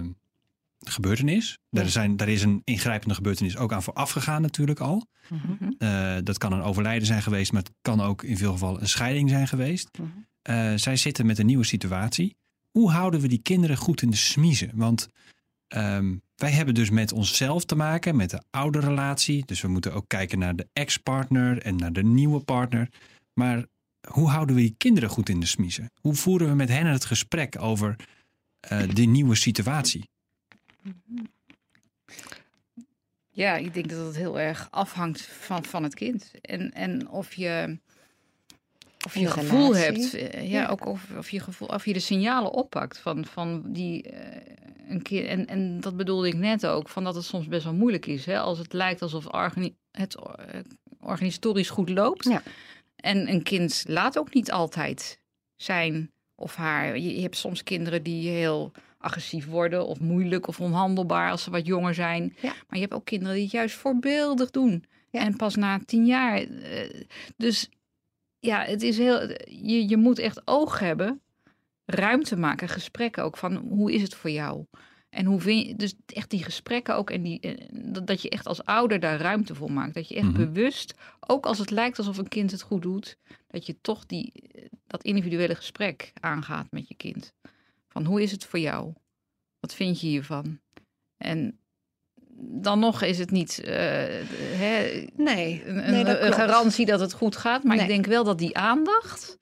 gebeurtenis. Ja. Er, zijn, daar is een ingrijpende gebeurtenis ook aan vooraf gegaan natuurlijk al. Mhm. Mhm. Eh, dat kan een overlijden zijn geweest, maar het kan ook in veel gevallen een scheiding zijn geweest. Eh, zij zitten met een nieuwe situatie. Hoe houden we die kinderen goed in de smiezen? Want ehm, wij hebben dus met onszelf te maken, met de oude relatie. Dus we moeten ook kijken naar de ex-partner en naar de nieuwe partner. Maar hoe houden we die kinderen goed in de smiezen? Hoe voeren we met hen het gesprek over eh die nieuwe situatie? Ja, ik denk dat het heel erg afhangt van, van het kind. En, en of je, of je gevoel relatie. hebt. eh, Ja, Ja. ook of, of, je gevoel, of je de signalen oppakt van, van die eh, een keer. En, en dat bedoelde ik net ook, van dat het soms best wel moeilijk is. Hè? Als het lijkt alsof organi het organisatorisch goed loopt. Ja. En een kind laat ook niet altijd zijn of haar. Je, je hebt soms kinderen die heel agressief worden of moeilijk of onhandelbaar als ze wat jonger zijn. Ja. Maar je hebt ook kinderen die het juist voorbeeldig doen. Ja. En pas na tien jaar. eh, Dus ja, het is heel. Je, je moet echt oog hebben, ruimte maken, gesprekken ook van hoe is het voor jou? En hoe vind je, dus echt die gesprekken ook en die, eh, dat, dat je echt als ouder daar ruimte voor maakt. Dat je echt Mhm. bewust, ook als het lijkt alsof een kind het goed doet, dat je toch die, eh, dat individuele gesprek aangaat met je kind. Van hoe is het voor jou? Wat vind je hiervan? En dan nog is het niet eh, hè, Nee, een, nee, dat een, garantie dat het goed gaat. Maar ik denk wel dat die aandacht,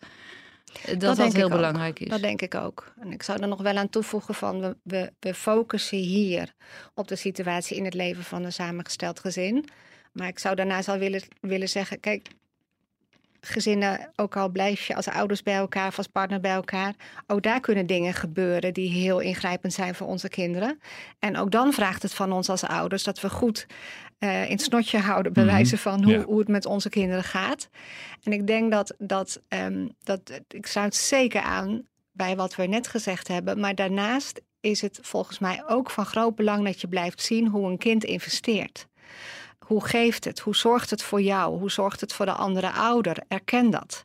dat dat, heel belangrijk is. Dat denk ik ook. En ik zou er nog wel aan toevoegen van we, we, we focussen hier op de situatie in het leven van een samengesteld gezin. Maar ik zou daarnaast al willen, willen zeggen, kijk, gezinnen, ook al blijf je als ouders bij elkaar of als partner bij elkaar, ook daar kunnen dingen gebeuren die heel ingrijpend zijn voor onze kinderen. En ook dan vraagt het van ons als ouders dat we goed eh, in het snotje houden, bij Mhm. wijze van hoe, Ja. hoe het met onze kinderen gaat. En ik denk dat, dat, ehm, dat ik sluit zeker aan bij wat we net gezegd hebben. Maar daarnaast is het volgens mij ook van groot belang dat je blijft zien hoe een kind investeert. Hoe geeft het? Hoe zorgt het voor jou? Hoe zorgt het voor de andere ouder? Erken dat.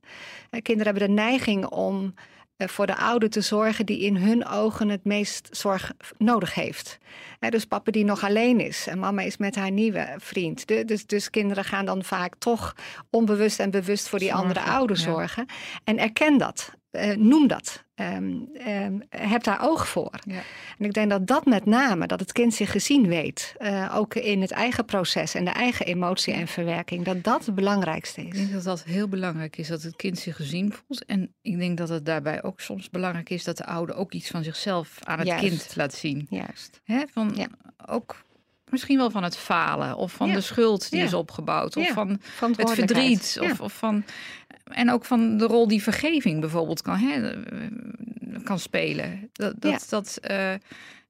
Eh, Kinderen hebben de neiging om eh, voor de ouder te zorgen die in hun ogen het meest zorg nodig heeft. Dus papa die nog alleen is en mama is met haar nieuwe vriend. De- dus, dus kinderen gaan dan vaak toch onbewust en bewust voor die andere Zorgen, ouder ja. zorgen. En erken dat. Eh, noem dat. Ehm, ehm, heb daar oog voor. Ja. En ik denk dat dat met name, dat het kind zich gezien weet, eh, ook in het eigen proces en de eigen emotie en verwerking, dat dat het belangrijkste Ik is. denk dat dat heel belangrijk is, dat het kind zich gezien voelt. En ik denk dat het daarbij ook soms belangrijk is dat de ouder ook iets van zichzelf aan het Juist. kind laat zien. Juist. Hè? Van, Ja. Ook misschien wel van het falen of van Ja. de schuld die Ja. is opgebouwd. Of van het verdriet. Of, of van, en ook van de rol die vergeving bijvoorbeeld kan, hè, kan spelen. Dat, dat, dat eh,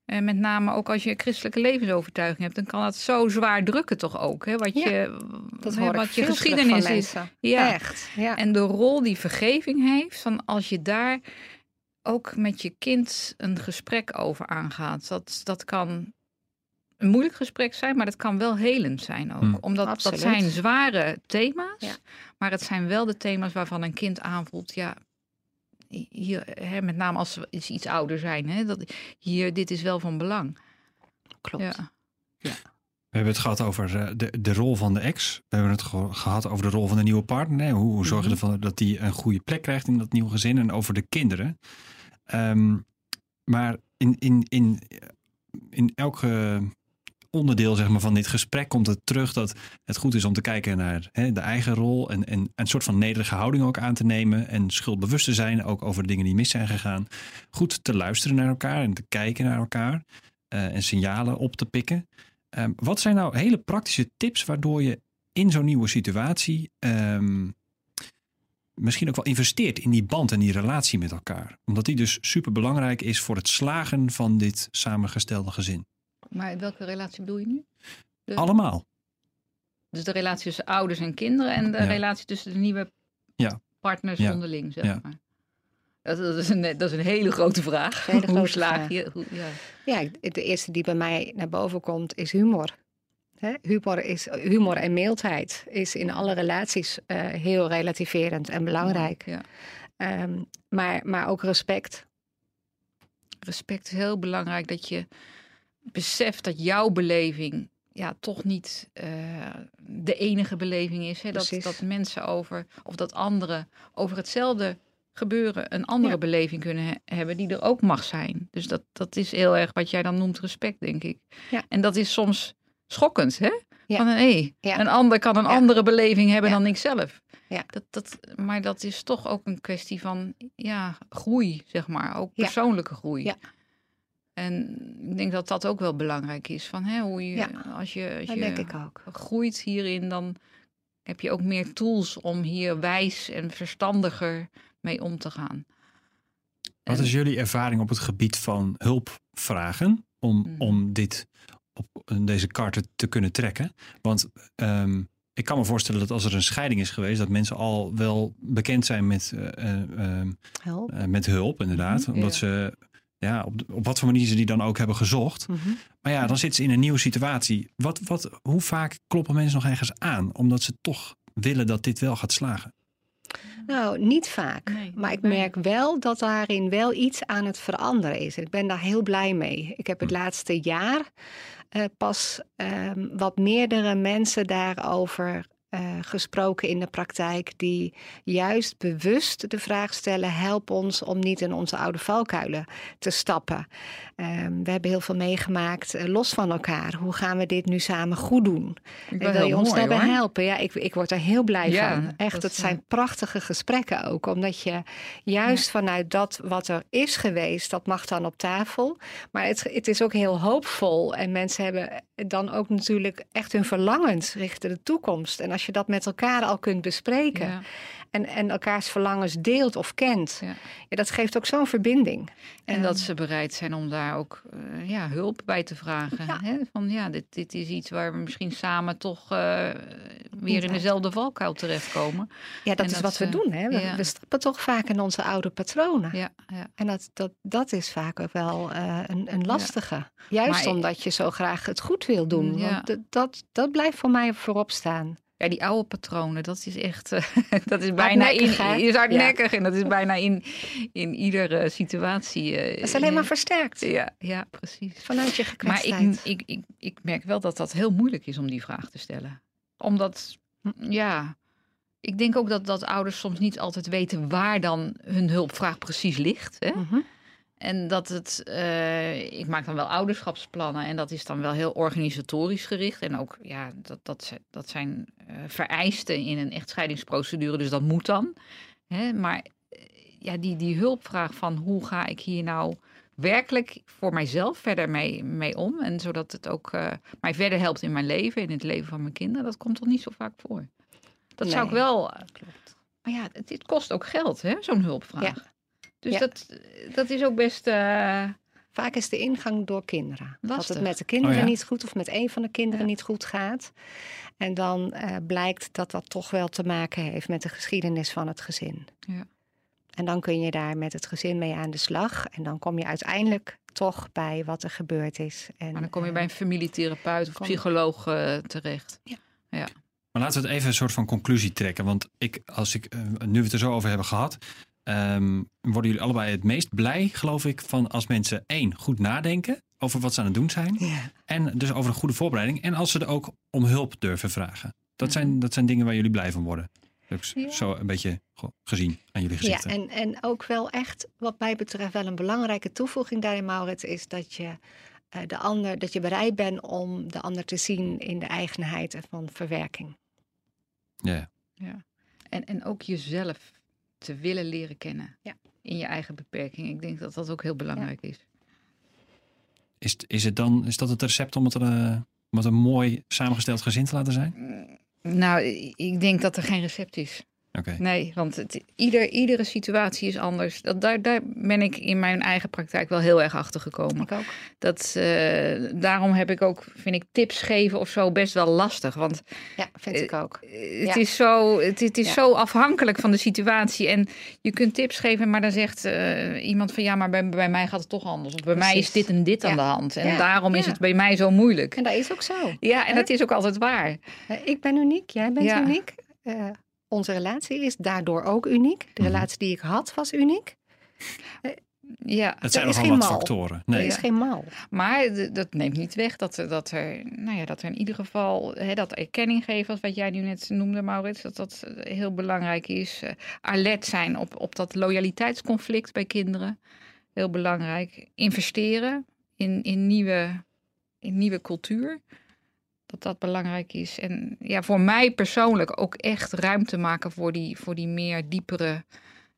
en met name ook als je christelijke levensovertuiging hebt, dan kan dat zo zwaar drukken toch ook. Hè? Wat Ja, je, Dat hè, wat je geschiedenis is. Ja. Echt. Ja. En de rol die vergeving heeft, van als je daar ook met je kind een gesprek over aangaat. Dat, dat kan een moeilijk gesprek zijn, maar dat kan wel helend zijn ook. Hmm. Omdat Absoluut. dat zijn zware thema's, Ja. maar het zijn wel de thema's waarvan een kind aanvoelt, ja, hier, hè, met name als ze iets ouder zijn, hè, dat, hier, dit is wel van belang. Klopt. Ja. We hebben het gehad over eh, de, de rol van de ex. We hebben het ge- gehad over de rol van de nieuwe partner. Hè? Hoe, hoe zorg je Mhm. ervoor dat die een goede plek krijgt in dat nieuwe gezin. En over de kinderen. Ehm, maar in, in, in, in elk eh, onderdeel zeg maar, van dit gesprek komt het terug dat het goed is om te kijken naar hè, de eigen rol. En, en een soort van nederige houding ook aan te nemen. En schuldbewust te zijn, ook over dingen die mis zijn gegaan. Goed te luisteren naar elkaar en te kijken naar elkaar. eh, en signalen op te pikken. Ehm, wat zijn nou hele praktische tips waardoor je in zo'n nieuwe situatie ehm, misschien ook wel investeert in die band en die relatie met elkaar? Omdat die dus super belangrijk is voor het slagen van dit samengestelde gezin. Maar welke relatie bedoel je nu? De- Allemaal. Dus de relatie tussen ouders en kinderen en de Ja. relatie tussen de nieuwe Ja. partners Ja. onderling, zeg Ja. maar. Dat, dat, is een, dat is een hele grote vraag. Hele hoe slaag vraag. je? Hoe, ja. De eerste die bij mij naar boven komt is humor. Hè, humor, is, humor en mildheid is in alle relaties eh, heel relativerend en belangrijk. Ja. Ehm, maar, maar ook respect. Respect is heel belangrijk dat je beseft dat jouw beleving ja, toch niet eh, de enige beleving is. Hè? Dat, dat mensen over, of dat anderen over hetzelfde gebeuren een andere Ja. beleving kunnen he- hebben die er ook mag zijn. Dus dat, dat is heel erg wat jij dan noemt respect, denk ik. Ja. En dat is soms schokkend, hè? Ja. Van Ja. een ander kan een Ja. andere beleving hebben Ja. dan ik zelf. Ja. Dat, dat, maar dat is toch ook een kwestie van ja, groei, zeg maar. Ook Ja. persoonlijke groei. Ja. En ik denk dat dat ook wel belangrijk is. Van, hè, hoe je, Ja. Als je, als Dat je denk ik ook. groeit hierin, dan heb je ook meer tools om hier wijs en verstandiger mee om te gaan. Wat En- is jullie ervaring op het gebied van hulpvragen om, Mhm. om dit op deze karten te kunnen trekken? Want ehm, ik kan me voorstellen dat als er een scheiding is geweest, dat mensen al wel bekend zijn met, eh, eh, ehm, eh, met hulp, inderdaad. Mhm, Omdat ja. ze ja, op, op wat voor manier ze die dan ook hebben gezocht. Mhm. Maar ja, dan zitten ze in een nieuwe situatie. Wat, wat, hoe vaak kloppen mensen nog ergens aan? Omdat ze toch willen dat dit wel gaat slagen. Nou, niet vaak. Nee, maar ik merk wel dat daarin wel iets aan het veranderen is. Ik ben daar heel blij mee. Ik heb het laatste jaar eh, pas ehm, wat meerdere mensen daarover eh, gesproken in de praktijk. Die juist bewust de vraag stellen: help ons om niet in onze oude valkuilen te stappen. Ehm, we hebben heel veel meegemaakt eh, los van elkaar. Hoe gaan we dit nu samen goed doen? En wil je ons mooi, daarbij hoor. helpen? Ja, ik, ik word er heel blij Ja, van. Echt, het is, zijn eh, prachtige gesprekken ook. Omdat je juist vanuit dat wat er is geweest, dat mag dan op tafel. Maar het, het is ook heel hoopvol. En mensen hebben dan ook natuurlijk echt hun verlangens richting de toekomst. En als je dat met elkaar al kunt bespreken. En, en elkaars verlangens deelt of kent, Ja. ja, dat geeft ook zo'n verbinding. En Ehm, dat ze bereid zijn om daar ook eh, ja, hulp bij te vragen. Ja. Hè? Van ja, dit, dit is iets waar we misschien samen toch eh, weer in dezelfde valkuil terechtkomen. ja, dat en is dat wat we doen. Hè? We, ja. we stappen toch vaak in onze oude patronen. Ja, ja. En dat, dat, dat is vaak ook wel eh, een, een lastige. Juist Maar omdat je zo graag het goed wil doen. Ja. Want dat, dat blijft voor mij voorop staan. Ja, die oude patronen, dat is echt, dat is bijna in, is hardnekkig en dat is bijna in, in iedere situatie. eh, Dat is alleen maar versterkt. Ja, ja, precies. Vanuit je Maar gekwetstheid. ik, ik, ik, ik merk wel dat dat heel moeilijk is om die vraag te stellen. Omdat, ja, ik denk ook dat, dat ouders soms niet altijd weten waar dan hun hulpvraag precies ligt. Hè? Mhm. En dat het, eh, ik maak dan wel ouderschapsplannen en dat is dan wel heel organisatorisch gericht. En ook, ja, dat, dat, zijn- dat zijn eh, vereisten in een echtscheidingsprocedure, dus dat moet dan. Hè? Maar eh, ja, die, die hulpvraag van hoe ga ik hier nou werkelijk voor mijzelf verder mee, mee om. En zodat het ook mij verder helpt in mijn leven, in het leven van mijn kinderen. Dat komt toch niet zo vaak voor. Dat zou ik wel. Maar ja, het, dit kost ook geld, hè, zo'n hulpvraag. Ja. Dus Ja. dat, dat is ook best. eh, Vaak is de ingang door kinderen. Dat Lastig. het met de kinderen Oh ja? niet goed of met een van de kinderen Ja. niet goed gaat. En dan eh, blijkt dat dat toch wel te maken heeft met de geschiedenis van het gezin. Ja. En dan kun je daar met het gezin mee aan de slag. En dan kom je uiteindelijk toch bij wat er gebeurd is. En, maar dan kom je eh, bij een familietherapeut of kom- psycholoog terecht. Maar laten we het even een soort van conclusie trekken. Want ik, als ik, nu we het er zo over hebben gehad, ehm, worden jullie allebei het meest blij, geloof ik, van als mensen één goed nadenken over wat ze aan het doen zijn. Ja. En dus over een goede voorbereiding. En als ze er ook om hulp durven vragen. Dat, Mhm. zijn, dat zijn dingen waar jullie blij van worden. Heb ik Ja. Zo een beetje gezien aan jullie Ja, gezichten. en, en ook wel echt, wat mij betreft, wel een belangrijke toevoeging daarin, Maurits, is dat je, eh, de ander, dat je bereid bent om de ander te zien in de eigenheid van verwerking. Ja. Ja. En, en ook jezelf te willen leren kennen. Ja. In je eigen beperking. Ik denk dat dat ook heel belangrijk is. Is, is, het dan, is dat het recept om het, eh, om het een mooi samengesteld gezin te laten zijn? Nou, ik denk dat er geen recept is. Oké. Nee, want het, ieder, iedere situatie is anders. Dat, daar, daar ben ik in mijn eigen praktijk wel heel erg achter gekomen. Ik ook. Dat, eh, daarom heb ik ook, vind ik, tips geven of zo best wel lastig. Want Ja, vind ik ook. eh, het Ja. is, zo, het, het is Ja. zo afhankelijk van de situatie. En je kunt tips geven, maar dan zegt eh, iemand van ja, maar bij, bij mij gaat het toch anders. Of bij mij is dit en dit aan de hand. En Ja. daarom is het bij mij zo moeilijk. En dat is ook zo. Ja, en dat is ook altijd waar. Eh, Ik ben uniek, jij bent Ja. uniek. Eh, onze relatie is daardoor ook uniek. De Mhm. relatie die ik had was uniek. Ja, Het zijn is nogal geen wat mal. factoren. Er Nee. is geen mal. Maar dat neemt niet weg dat, er- dat, er, nou ja, dat er in ieder geval hè, dat erkenning geven, wat jij nu net noemde, Maurits, dat dat eh, heel belangrijk is. Eh, alert zijn op, op dat loyaliteitsconflict bij kinderen. Heel belangrijk. Investeren in, in, nieuwe, in nieuwe cultuur. Dat dat belangrijk is. En ja, voor mij persoonlijk ook echt ruimte maken voor die, voor die meer diepere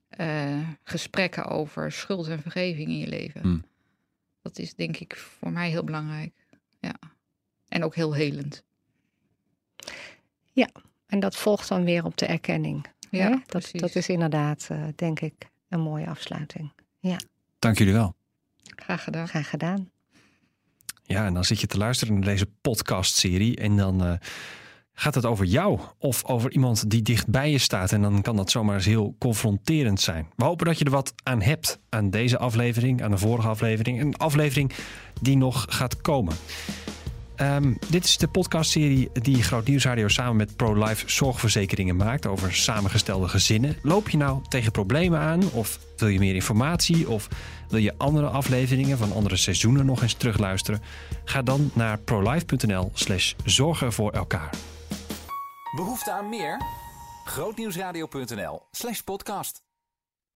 eh, gesprekken over schuld en vergeving in je leven. Hmm. Dat is denk ik voor mij heel belangrijk. Ja. En ook heel helend. En dat volgt dan weer op de erkenning. Ja, hè? dat, dat is inderdaad, eh, denk ik, een mooie afsluiting. Dank jullie wel. Graag gedaan. Graag gedaan. Ja, en dan zit je te luisteren naar deze podcastserie en dan eh, gaat het over jou of over iemand die dicht bij je staat. En dan kan dat zomaar eens heel confronterend zijn. We hopen dat je er wat aan hebt aan deze aflevering, aan de vorige aflevering. Een aflevering die nog gaat komen. Ehm, dit is de podcastserie die Groot Nieuwsradio samen met ProLife Zorgverzekeringen maakt over samengestelde gezinnen. Loop je nou tegen problemen aan of wil je meer informatie of wil je andere afleveringen van andere seizoenen nog eens terugluisteren? Ga dan naar prolife.nl slash zorgen voor elkaar. Behoefte aan meer? Grootnieuwsradio.nl slash podcast.